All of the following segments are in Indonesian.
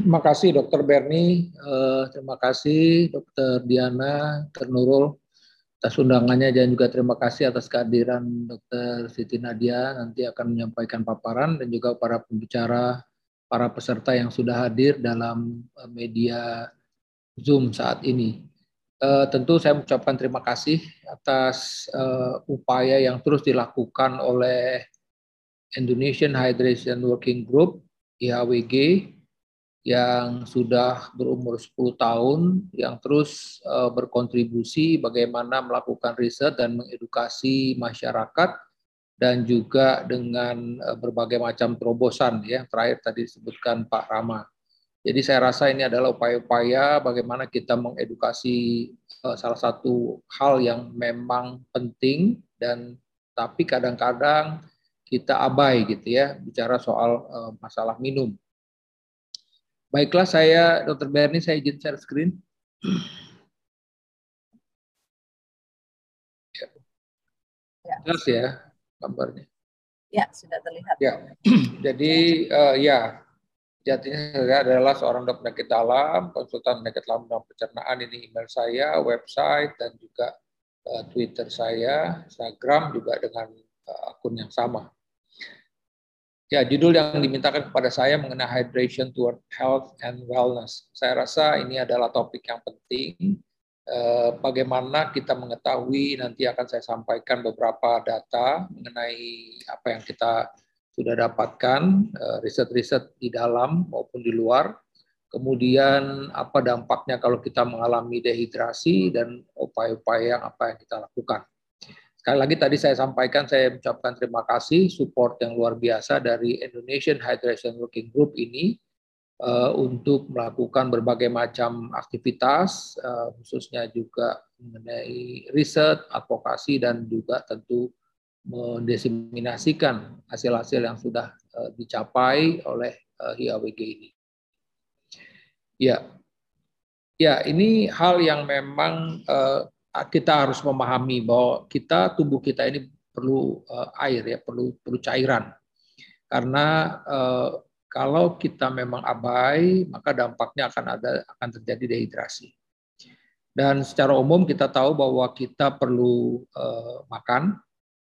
terima kasih Dokter Berni, uh, terima kasih Dokter Diana, Ternurul atas undangannya dan juga terima kasih atas kehadiran Dr. Siti Nadia nanti akan menyampaikan paparan dan juga para pembicara, para peserta yang sudah hadir dalam eh, media Zoom saat ini. Uh, tentu saya mengucapkan terima kasih atas uh, upaya yang terus dilakukan oleh Indonesian Hydration Working Group IHWG yang sudah berumur 10 tahun yang terus uh, berkontribusi bagaimana melakukan riset dan mengedukasi masyarakat dan juga dengan uh, berbagai macam terobosan ya terakhir tadi disebutkan Pak Rama. Jadi saya rasa ini adalah upaya-upaya bagaimana kita mengedukasi uh, salah satu hal yang memang penting dan tapi kadang-kadang kita abai gitu ya bicara soal uh, masalah minum Baiklah saya Dr. Berni saya izin share screen. Ya. ya. Jelas ya gambarnya. Ya, sudah terlihat. Ya. Jadi uh, ya jadinya saya adalah seorang dokter penyakit dalam, konsultan penyakit dalam dan pencernaan. Ini email saya, website dan juga uh, Twitter saya, Instagram juga dengan uh, akun yang sama. Ya, judul yang dimintakan kepada saya mengenai hydration toward health and wellness. Saya rasa ini adalah topik yang penting. Eh, bagaimana kita mengetahui nanti akan saya sampaikan beberapa data mengenai apa yang kita sudah dapatkan, eh, riset-riset di dalam maupun di luar. Kemudian apa dampaknya kalau kita mengalami dehidrasi dan upaya-upaya apa yang kita lakukan. Sekali lagi tadi saya sampaikan, saya mengucapkan terima kasih support yang luar biasa dari Indonesian Hydration Working Group ini uh, untuk melakukan berbagai macam aktivitas, uh, khususnya juga mengenai riset, advokasi, dan juga tentu mendiseminasikan hasil-hasil yang sudah uh, dicapai oleh uh, HIAWG ini. Ya, ya ini hal yang memang uh, kita harus memahami bahwa kita tubuh kita ini perlu uh, air ya, perlu perlu cairan. Karena uh, kalau kita memang abai, maka dampaknya akan ada akan terjadi dehidrasi. Dan secara umum kita tahu bahwa kita perlu uh, makan,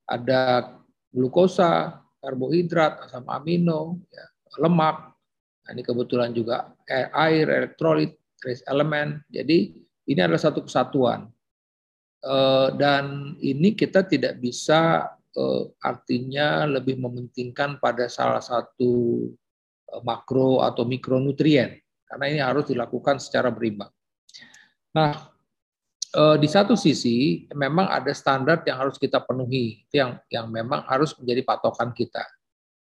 ada glukosa, karbohidrat, asam amino, ya, lemak. Nah, ini kebetulan juga air, elektrolit, trace elemen. Jadi ini adalah satu kesatuan. Eh, dan ini kita tidak bisa eh, artinya lebih mementingkan pada salah satu eh, makro atau mikronutrien karena ini harus dilakukan secara berimbang. Nah, di satu sisi memang ada standar yang harus kita penuhi, yang yang memang harus menjadi patokan kita.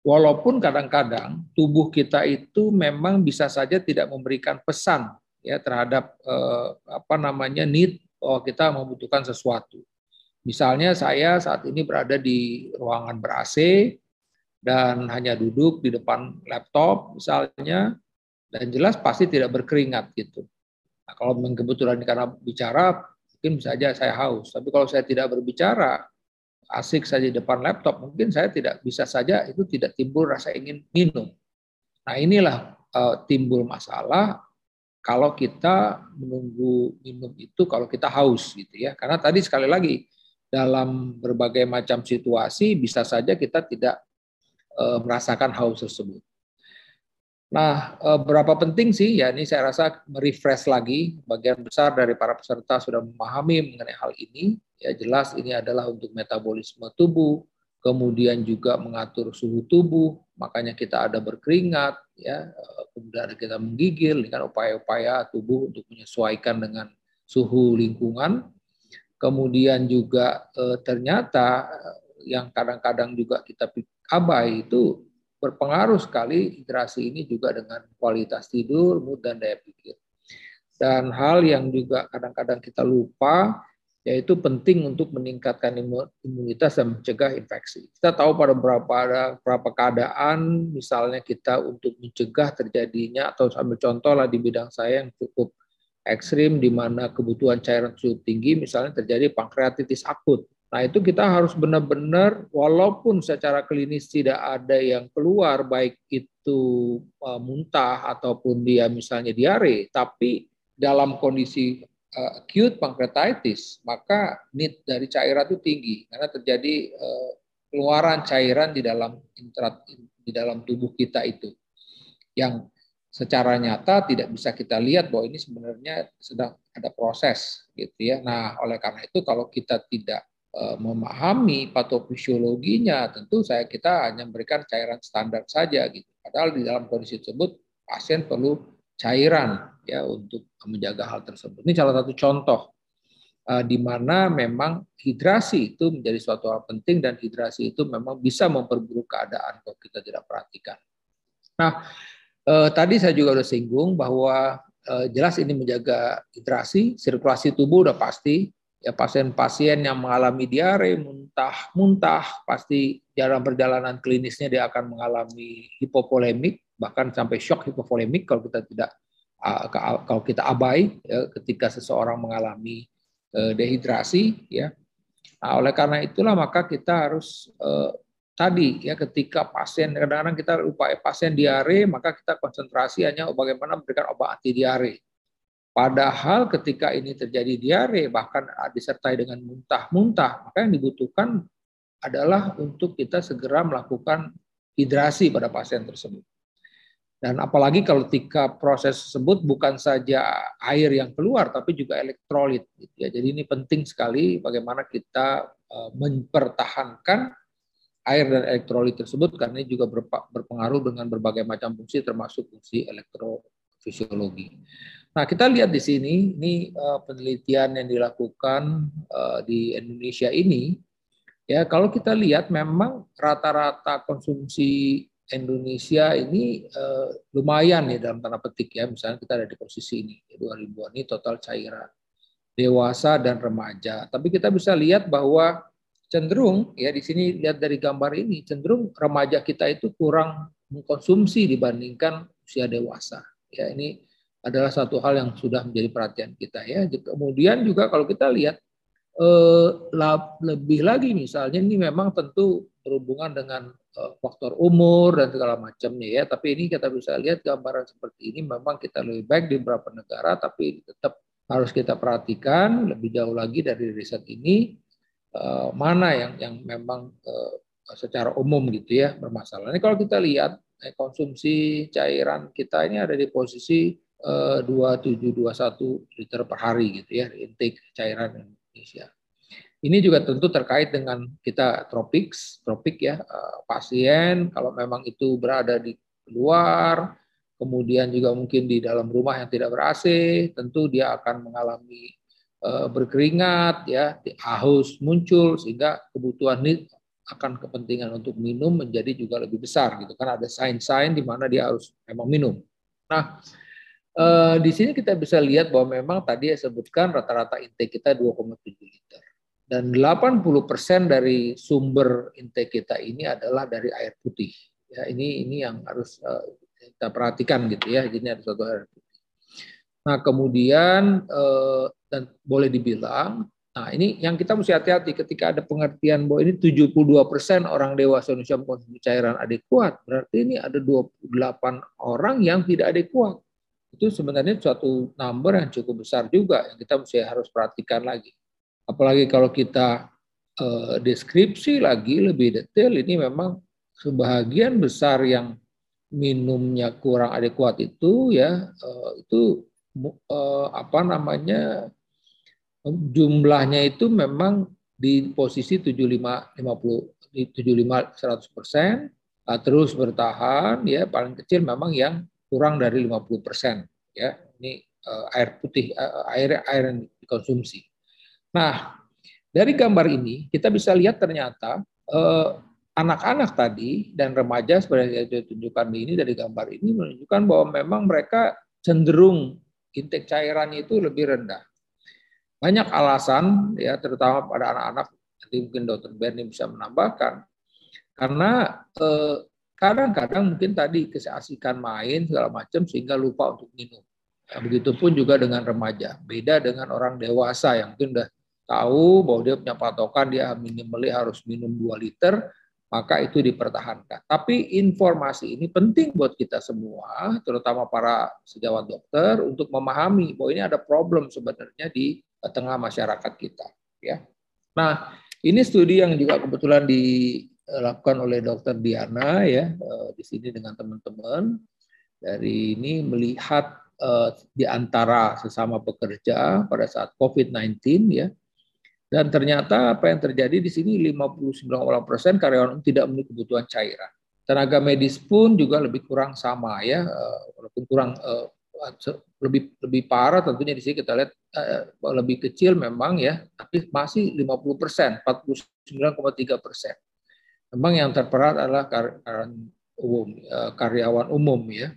Walaupun kadang-kadang tubuh kita itu memang bisa saja tidak memberikan pesan ya terhadap eh, apa namanya need bahwa kita membutuhkan sesuatu. Misalnya saya saat ini berada di ruangan ber-AC dan hanya duduk di depan laptop misalnya dan jelas pasti tidak berkeringat gitu. Nah, kalau kebetulan karena bicara mungkin bisa saja saya haus, tapi kalau saya tidak berbicara asik saja di depan laptop mungkin saya tidak bisa saja itu tidak timbul rasa ingin minum. Nah, inilah uh, timbul masalah kalau kita menunggu minum itu kalau kita haus gitu ya. Karena tadi sekali lagi dalam berbagai macam situasi bisa saja kita tidak e, merasakan haus tersebut. Nah, e, berapa penting sih ya ini saya rasa merefresh lagi bagian besar dari para peserta sudah memahami mengenai hal ini. Ya jelas ini adalah untuk metabolisme tubuh, kemudian juga mengatur suhu tubuh, makanya kita ada berkeringat, ya, kemudian kita menggigil dengan upaya-upaya tubuh untuk menyesuaikan dengan suhu lingkungan. Kemudian juga eh, ternyata eh, yang kadang-kadang juga kita abai itu berpengaruh sekali hidrasi ini juga dengan kualitas tidur, mood dan daya pikir. Dan hal yang juga kadang-kadang kita lupa yaitu penting untuk meningkatkan imunitas dan mencegah infeksi. Kita tahu pada beberapa ada beberapa keadaan, misalnya kita untuk mencegah terjadinya atau sambil contoh lah di bidang saya yang cukup ekstrim di mana kebutuhan cairan cukup tinggi, misalnya terjadi pankreatitis akut. Nah, itu kita harus benar-benar walaupun secara klinis tidak ada yang keluar baik itu uh, muntah ataupun dia misalnya diare, tapi dalam kondisi uh, acute pancreatitis, maka need dari cairan itu tinggi karena terjadi uh, keluaran cairan di dalam intrat di dalam tubuh kita itu yang secara nyata tidak bisa kita lihat bahwa ini sebenarnya sedang ada proses gitu ya. Nah, oleh karena itu kalau kita tidak Eh, memahami patofisiologinya, tentu saya kita hanya memberikan cairan standar saja gitu. Padahal di dalam kondisi tersebut pasien perlu cairan ya untuk menjaga hal tersebut. Ini salah satu contoh uh, di mana memang hidrasi itu menjadi suatu hal penting dan hidrasi itu memang bisa memperburuk keadaan kalau kita tidak perhatikan. Nah, uh, tadi saya juga sudah singgung bahwa uh, jelas ini menjaga hidrasi, sirkulasi tubuh udah pasti, ya pasien-pasien yang mengalami diare, muntah, muntah, pasti dalam perjalanan klinisnya dia akan mengalami hipovolemik, bahkan sampai shock hipovolemik kalau kita tidak kalau kita abai ya, ketika seseorang mengalami eh, dehidrasi ya. Nah, oleh karena itulah maka kita harus eh, tadi ya ketika pasien kadang-kadang kita lupa pasien diare maka kita konsentrasi hanya bagaimana memberikan obat anti diare Padahal ketika ini terjadi diare, bahkan disertai dengan muntah-muntah, maka yang dibutuhkan adalah untuk kita segera melakukan hidrasi pada pasien tersebut. Dan apalagi kalau ketika proses tersebut bukan saja air yang keluar, tapi juga elektrolit. Gitu ya. Jadi ini penting sekali bagaimana kita eh, mempertahankan air dan elektrolit tersebut karena ini juga berpengaruh dengan berbagai macam fungsi termasuk fungsi elektrofisiologi. Nah, kita lihat di sini, ini uh, penelitian yang dilakukan uh, di Indonesia ini, ya kalau kita lihat memang rata-rata konsumsi Indonesia ini uh, lumayan ya dalam tanda petik ya, misalnya kita ada di posisi ini, 2000-an ini total cairan dewasa dan remaja. Tapi kita bisa lihat bahwa cenderung ya di sini lihat dari gambar ini cenderung remaja kita itu kurang mengkonsumsi dibandingkan usia dewasa. Ya ini adalah satu hal yang sudah menjadi perhatian kita ya. Kemudian juga kalau kita lihat eh, lebih lagi misalnya ini memang tentu berhubungan dengan eh, faktor umur dan segala macamnya ya. Tapi ini kita bisa lihat gambaran seperti ini memang kita lebih baik di beberapa negara tapi tetap harus kita perhatikan lebih jauh lagi dari riset ini eh, mana yang yang memang secara umum gitu ya bermasalah. Ini kalau kita lihat konsumsi cairan kita ini ada di posisi 2721 eh, liter per hari gitu ya intake cairan Indonesia. Ini juga tentu terkait dengan kita tropik, tropik ya eh, pasien kalau memang itu berada di luar, kemudian juga mungkin di dalam rumah yang tidak ber AC, tentu dia akan mengalami eh, berkeringat ya, haus muncul sehingga kebutuhan ini akan kepentingan untuk minum menjadi juga lebih besar gitu kan ada sign-sign di mana dia harus memang minum. Nah, Uh, di sini kita bisa lihat bahwa memang tadi saya sebutkan rata-rata intake kita 2,7 liter. Dan 80% dari sumber intake kita ini adalah dari air putih. Ya, ini ini yang harus uh, kita perhatikan gitu ya. Jadi ada satu air putih. Nah, kemudian uh, dan boleh dibilang Nah, ini yang kita mesti hati-hati ketika ada pengertian bahwa ini 72% orang dewasa Indonesia mengkonsumsi cairan adekuat, berarti ini ada 28 orang yang tidak adekuat itu sebenarnya suatu number yang cukup besar juga yang kita mesti harus perhatikan lagi. Apalagi kalau kita uh, deskripsi lagi lebih detail, ini memang sebagian besar yang minumnya kurang adekuat itu ya uh, itu uh, apa namanya jumlahnya itu memang di posisi 75 50 di 75 100 persen terus bertahan ya paling kecil memang yang kurang dari 50 persen ya ini uh, air putih uh, air air yang dikonsumsi. Nah dari gambar ini kita bisa lihat ternyata uh, anak-anak tadi dan remaja seperti yang ditunjukkan di ini dari gambar ini menunjukkan bahwa memang mereka cenderung intake cairan itu lebih rendah. Banyak alasan ya terutama pada anak-anak nanti mungkin dokter Berni bisa menambahkan karena eh, kadang-kadang mungkin tadi keasikan main segala macam sehingga lupa untuk minum. Ya, begitupun juga dengan remaja. Beda dengan orang dewasa yang mungkin udah tahu bahwa dia punya patokan dia minimal harus minum 2 liter, maka itu dipertahankan. Tapi informasi ini penting buat kita semua, terutama para sejawat dokter untuk memahami bahwa ini ada problem sebenarnya di tengah masyarakat kita, ya. Nah, ini studi yang juga kebetulan dilakukan oleh Dokter Diana ya eh, di sini dengan teman-teman. Dari ini melihat eh, di antara sesama pekerja pada saat COVID-19 ya dan ternyata apa yang terjadi di sini 59% karyawan tidak memiliki kebutuhan cairan. Tenaga medis pun juga lebih kurang sama ya, eh, walaupun kurang eh, lebih lebih parah tentunya di sini kita lihat eh, lebih kecil memang ya, tapi masih 50 persen, 49,3 persen. Memang yang terperat adalah karyawan umum, karyawan umum ya.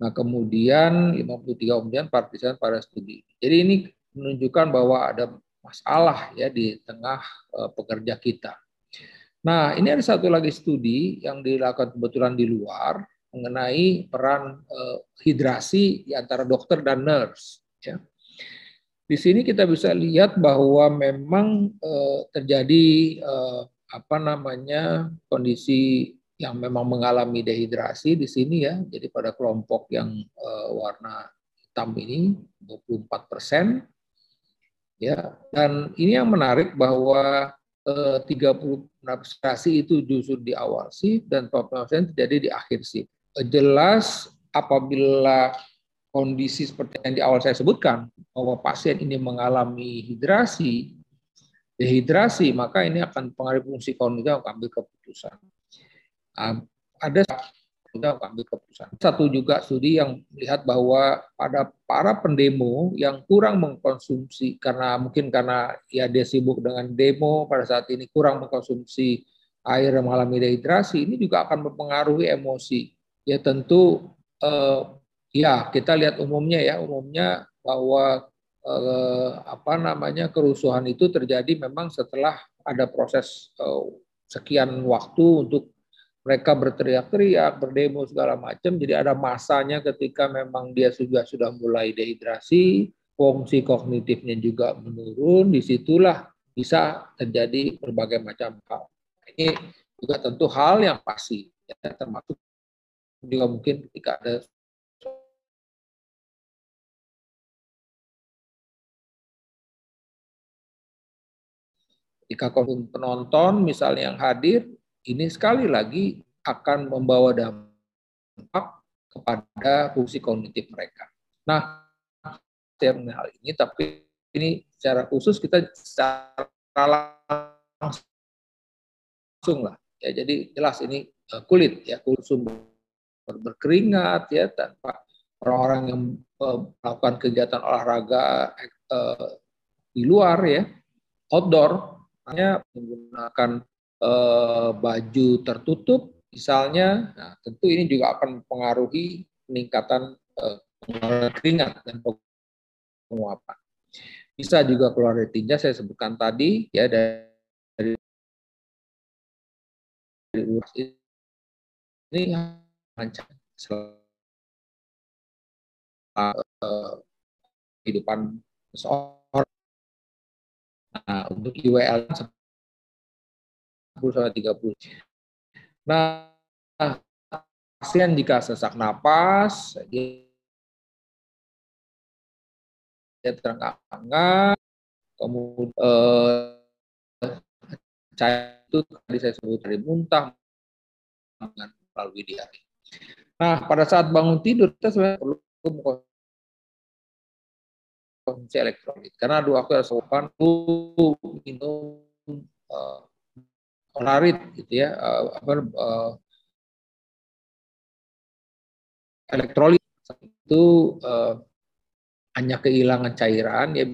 Nah kemudian 53 kemudian partisipan pada studi. Jadi ini menunjukkan bahwa ada masalah ya di tengah uh, pekerja kita. Nah, ini ada satu lagi studi yang dilakukan kebetulan di luar mengenai peran uh, hidrasi di antara dokter dan nurse. Ya. Di sini kita bisa lihat bahwa memang uh, terjadi apa namanya kondisi yang memang mengalami dehidrasi di sini ya. Jadi pada kelompok yang warna hitam ini 24 persen ya dan ini yang menarik bahwa eh, 30 registrasi itu justru di awal sih dan 40% terjadi di akhir sih. Jelas apabila kondisi seperti yang di awal saya sebutkan bahwa pasien ini mengalami hidrasi dehidrasi maka ini akan pengaruh fungsi kognitif ambil keputusan. Ada kita ambil keputusan. Satu juga studi yang melihat bahwa pada para pendemo yang kurang mengkonsumsi karena mungkin karena ya dia sibuk dengan demo pada saat ini kurang mengkonsumsi air yang mengalami dehidrasi ini juga akan mempengaruhi emosi. Ya tentu eh, ya kita lihat umumnya ya umumnya bahwa eh, apa namanya kerusuhan itu terjadi memang setelah ada proses eh, sekian waktu untuk mereka berteriak-teriak, berdemo segala macam. Jadi ada masanya ketika memang dia sudah sudah mulai dehidrasi, fungsi kognitifnya juga menurun. Di situlah bisa terjadi berbagai macam hal. Ini juga tentu hal yang pasti, ya, termasuk juga mungkin ketika ada ketika penonton misalnya yang hadir ini sekali lagi akan membawa dampak kepada fungsi kognitif mereka. Nah, saya hal ini, tapi ini secara khusus kita secara langsung lah. Ya, jadi jelas ini eh, kulit ya, kulit sumber berkeringat ya tanpa orang-orang yang uh, melakukan kegiatan olahraga uh, di luar ya, outdoor, hanya menggunakan Eh, baju tertutup misalnya, nah, tentu ini juga akan mempengaruhi peningkatan eh, keringat dan penguapan. Bisa juga keluar dari tinja, saya sebutkan tadi ya dari, dari ini rancang uh, kehidupan seseorang. Nah, untuk IWL 10 sampai 30. Nah, pasien jika sesak napas, dia terengah-engah, kemudian eh, cair itu tadi saya sebut dari muntah melalui diare. Nah, pada saat bangun tidur kita sebenarnya perlu konsumsi elektrolit karena dua waktu asupan minum uh, polarit gitu ya uh, apa uh, elektrolit. Itu uh, hanya kehilangan cairan ya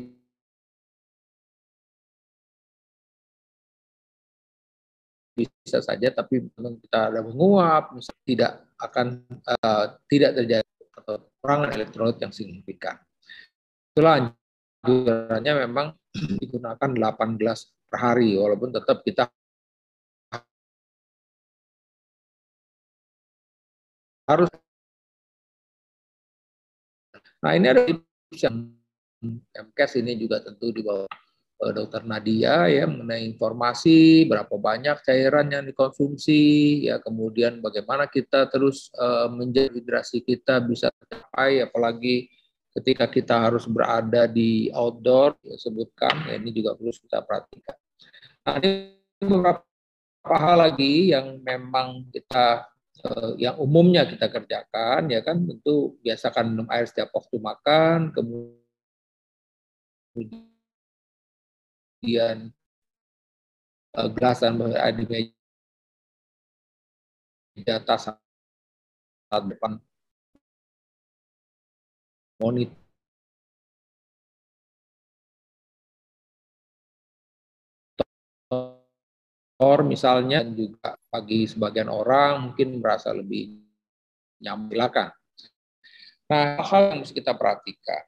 bisa saja tapi kita ada menguap tidak akan uh, tidak terjadi atau kurangan elektrolit yang signifikan. Itulah anjurannya memang digunakan 8 gelas per hari walaupun tetap kita harus nah ini ada yang MCAS ini juga tentu di bawah uh, Dokter Nadia ya mengenai informasi berapa banyak cairan yang dikonsumsi ya kemudian bagaimana kita terus uh, menjaga hidrasi kita bisa tercapai apalagi ketika kita harus berada di outdoor ya sebutkan ya ini juga perlu kita perhatikan. Nah, ini beberapa hal lagi yang memang kita yang umumnya kita kerjakan ya kan tentu biasakan minum air setiap waktu makan kemudian uh, gelas dan air di meja atas saat depan monitor misalnya juga bagi sebagian orang mungkin merasa lebih nyaman Nah, hal yang harus kita perhatikan.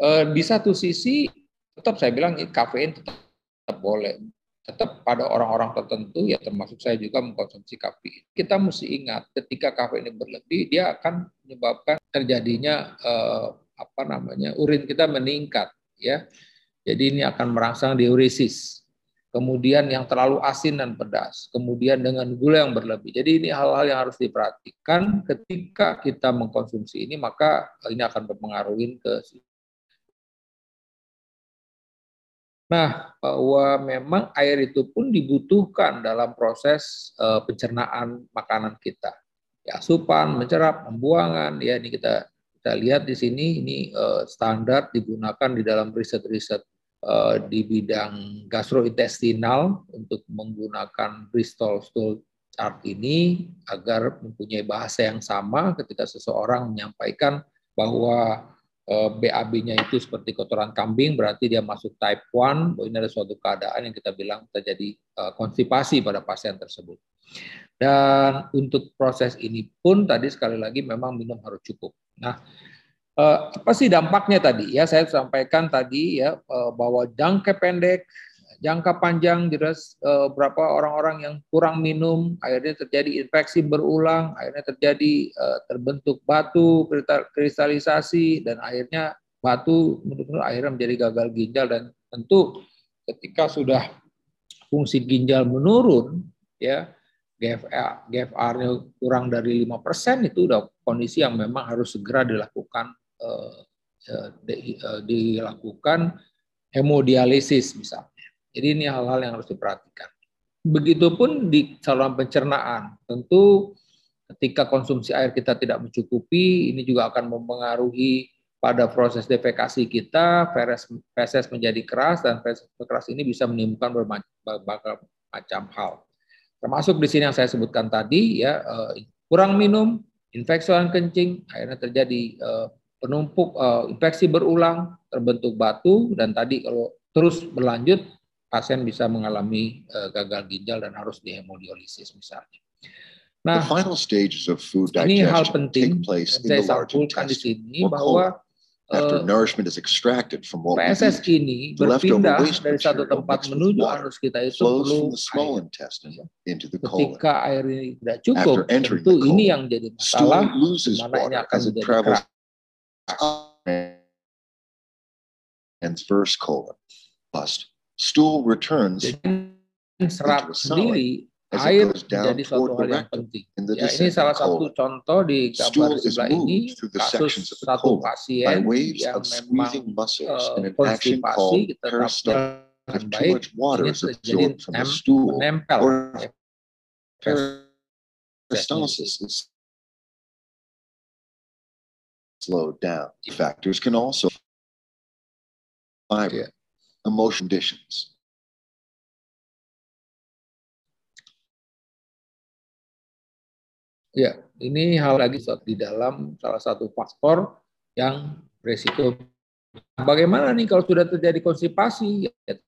Eh, di satu sisi tetap saya bilang kafein tetap, tetap boleh tetap pada orang-orang tertentu ya termasuk saya juga mengkonsumsi kafein. Kita mesti ingat ketika kafein ini berlebih dia akan menyebabkan terjadinya eh, apa namanya urin kita meningkat ya. Jadi ini akan merangsang diuresis. Kemudian yang terlalu asin dan pedas, kemudian dengan gula yang berlebih. Jadi ini hal-hal yang harus diperhatikan ketika kita mengkonsumsi ini maka ini akan berpengaruh ke Nah, bahwa memang air itu pun dibutuhkan dalam proses uh, pencernaan makanan kita. Ya, asupan, mencerap, pembuangan, ya ini kita kita lihat di sini ini uh, standar digunakan di dalam riset-riset di bidang gastrointestinal untuk menggunakan Bristol stool chart ini agar mempunyai bahasa yang sama ketika seseorang menyampaikan bahwa Eh, BAB-nya itu seperti kotoran kambing, berarti dia masuk type 1, ini ada suatu keadaan yang kita bilang terjadi eh, konstipasi pada pasien tersebut. Dan untuk proses ini pun tadi sekali lagi memang minum harus cukup. Nah, eh, apa sih dampaknya tadi? Ya, saya sampaikan tadi ya bahwa jangka pendek jangka panjang jelas uh, berapa orang-orang yang kurang minum, akhirnya terjadi infeksi berulang, akhirnya terjadi terbentuk batu, kristalisasi, dan akhirnya batu menurut akhirnya menjadi gagal ginjal dan tentu ketika sudah fungsi ginjal menurun, ya GFR, GFR-nya kurang dari lima persen itu udah kondisi yang memang harus segera dilakukan di, dilakukan hemodialisis misalnya. Jadi ini hal-hal yang harus diperhatikan. Begitupun di saluran pencernaan. Tentu ketika konsumsi air kita tidak mencukupi, ini juga akan mempengaruhi pada proses defekasi kita, feses menjadi keras, dan feses keras ini bisa menimbulkan berbagai macam hal. Termasuk di sini yang saya sebutkan tadi, ya eh, kurang minum, infeksi kencing, akhirnya terjadi eh, penumpuk eh, infeksi berulang, terbentuk batu, dan tadi kalau terus berlanjut pasien bisa mengalami uh, gagal ginjal dan harus dihemodialisis misalnya. Nah, the final stages of food ini hal penting saya sampulkan di sini bahwa after uh, nourishment is extracted from what PSS we eat, ini berpindah dari satu tempat menuju anus kita itu perlu air. Into the Ketika air ini tidak cukup, tentu ini yang jadi masalah, mana ini akan menjadi first colon, bust, stool returns serat sendiri air menjadi suatu hal yang penting. Ya, ini salah satu contoh di gambar sebelah ini kasus satu pasien yang memang uh, konstipasi kita tampilkan dengan baik. ini terjadi menempel. Peristalsis slowed down. Factors can also fiber. Yeah emotion conditions. Ya, ini hal lagi di dalam salah satu faktor yang resiko. Bagaimana nih kalau sudah terjadi konstipasi? Ya,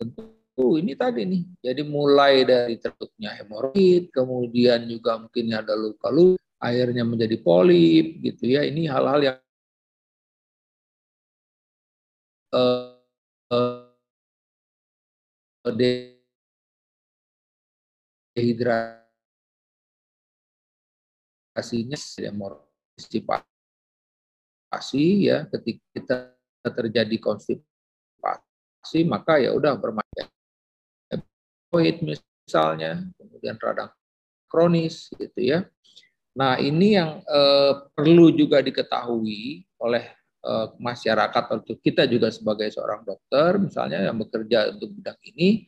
tentu ini tadi nih. Jadi mulai dari terbentuknya hemoroid, kemudian juga mungkin ada luka-luka, airnya menjadi polip gitu ya. Ini hal-hal yang uh, uh, dehidrasinya konstipasi ya ketika kita terjadi konstipasi maka ya udah bermacam misalnya, kemudian radang kronis gitu ya. Nah, ini yang eh, perlu juga diketahui oleh eh, masyarakat atau kita juga sebagai seorang dokter misalnya yang bekerja untuk bidang ini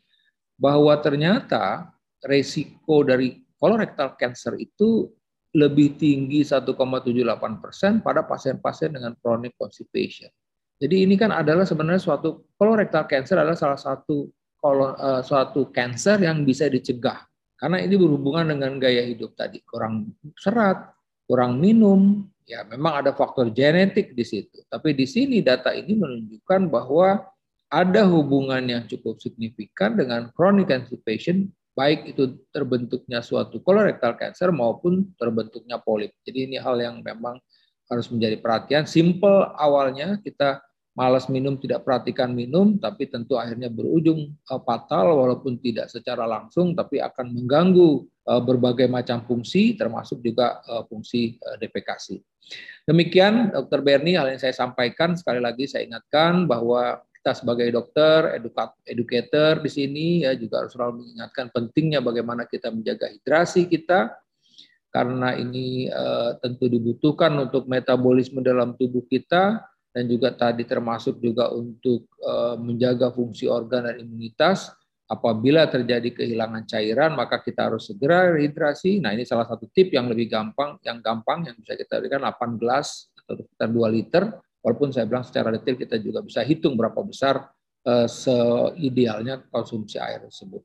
bahwa ternyata resiko dari colorectal cancer itu lebih tinggi 1,78 persen pada pasien-pasien dengan chronic constipation. Jadi ini kan adalah sebenarnya suatu colorectal cancer adalah salah satu uh, suatu cancer yang bisa dicegah karena ini berhubungan dengan gaya hidup tadi kurang serat, kurang minum, ya memang ada faktor genetik di situ. Tapi di sini data ini menunjukkan bahwa ada hubungan yang cukup signifikan dengan chronic constipation baik itu terbentuknya suatu colorectal cancer maupun terbentuknya polip. Jadi ini hal yang memang harus menjadi perhatian. Simple awalnya kita malas minum, tidak perhatikan minum, tapi tentu akhirnya berujung uh, fatal walaupun tidak secara langsung, tapi akan mengganggu uh, berbagai macam fungsi, termasuk juga uh, fungsi defekasi. Demikian, Dr. Berni, hal yang saya sampaikan. Sekali lagi saya ingatkan bahwa kita sebagai dokter, edukat, educator di sini ya juga harus selalu mengingatkan pentingnya bagaimana kita menjaga hidrasi kita, karena ini tentu dibutuhkan untuk metabolisme dalam tubuh kita, dan juga tadi termasuk juga untuk uh, menjaga fungsi organ dan imunitas. Apabila terjadi kehilangan cairan, maka kita harus segera rehidrasi. Nah, ini salah satu tip yang lebih gampang, yang gampang yang bisa kita berikan 8 gelas atau sekitar 2 liter. Walaupun saya bilang secara detail kita juga bisa hitung berapa besar uh, seidealnya konsumsi air tersebut.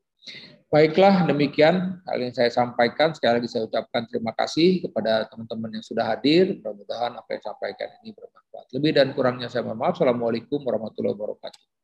Baiklah, demikian hal yang saya sampaikan. Sekali lagi saya ucapkan terima kasih kepada teman-teman yang sudah hadir. Mudah-mudahan apa yang saya sampaikan ini bermanfaat. Lebih dan kurangnya saya mohon maaf. Assalamualaikum warahmatullahi wabarakatuh.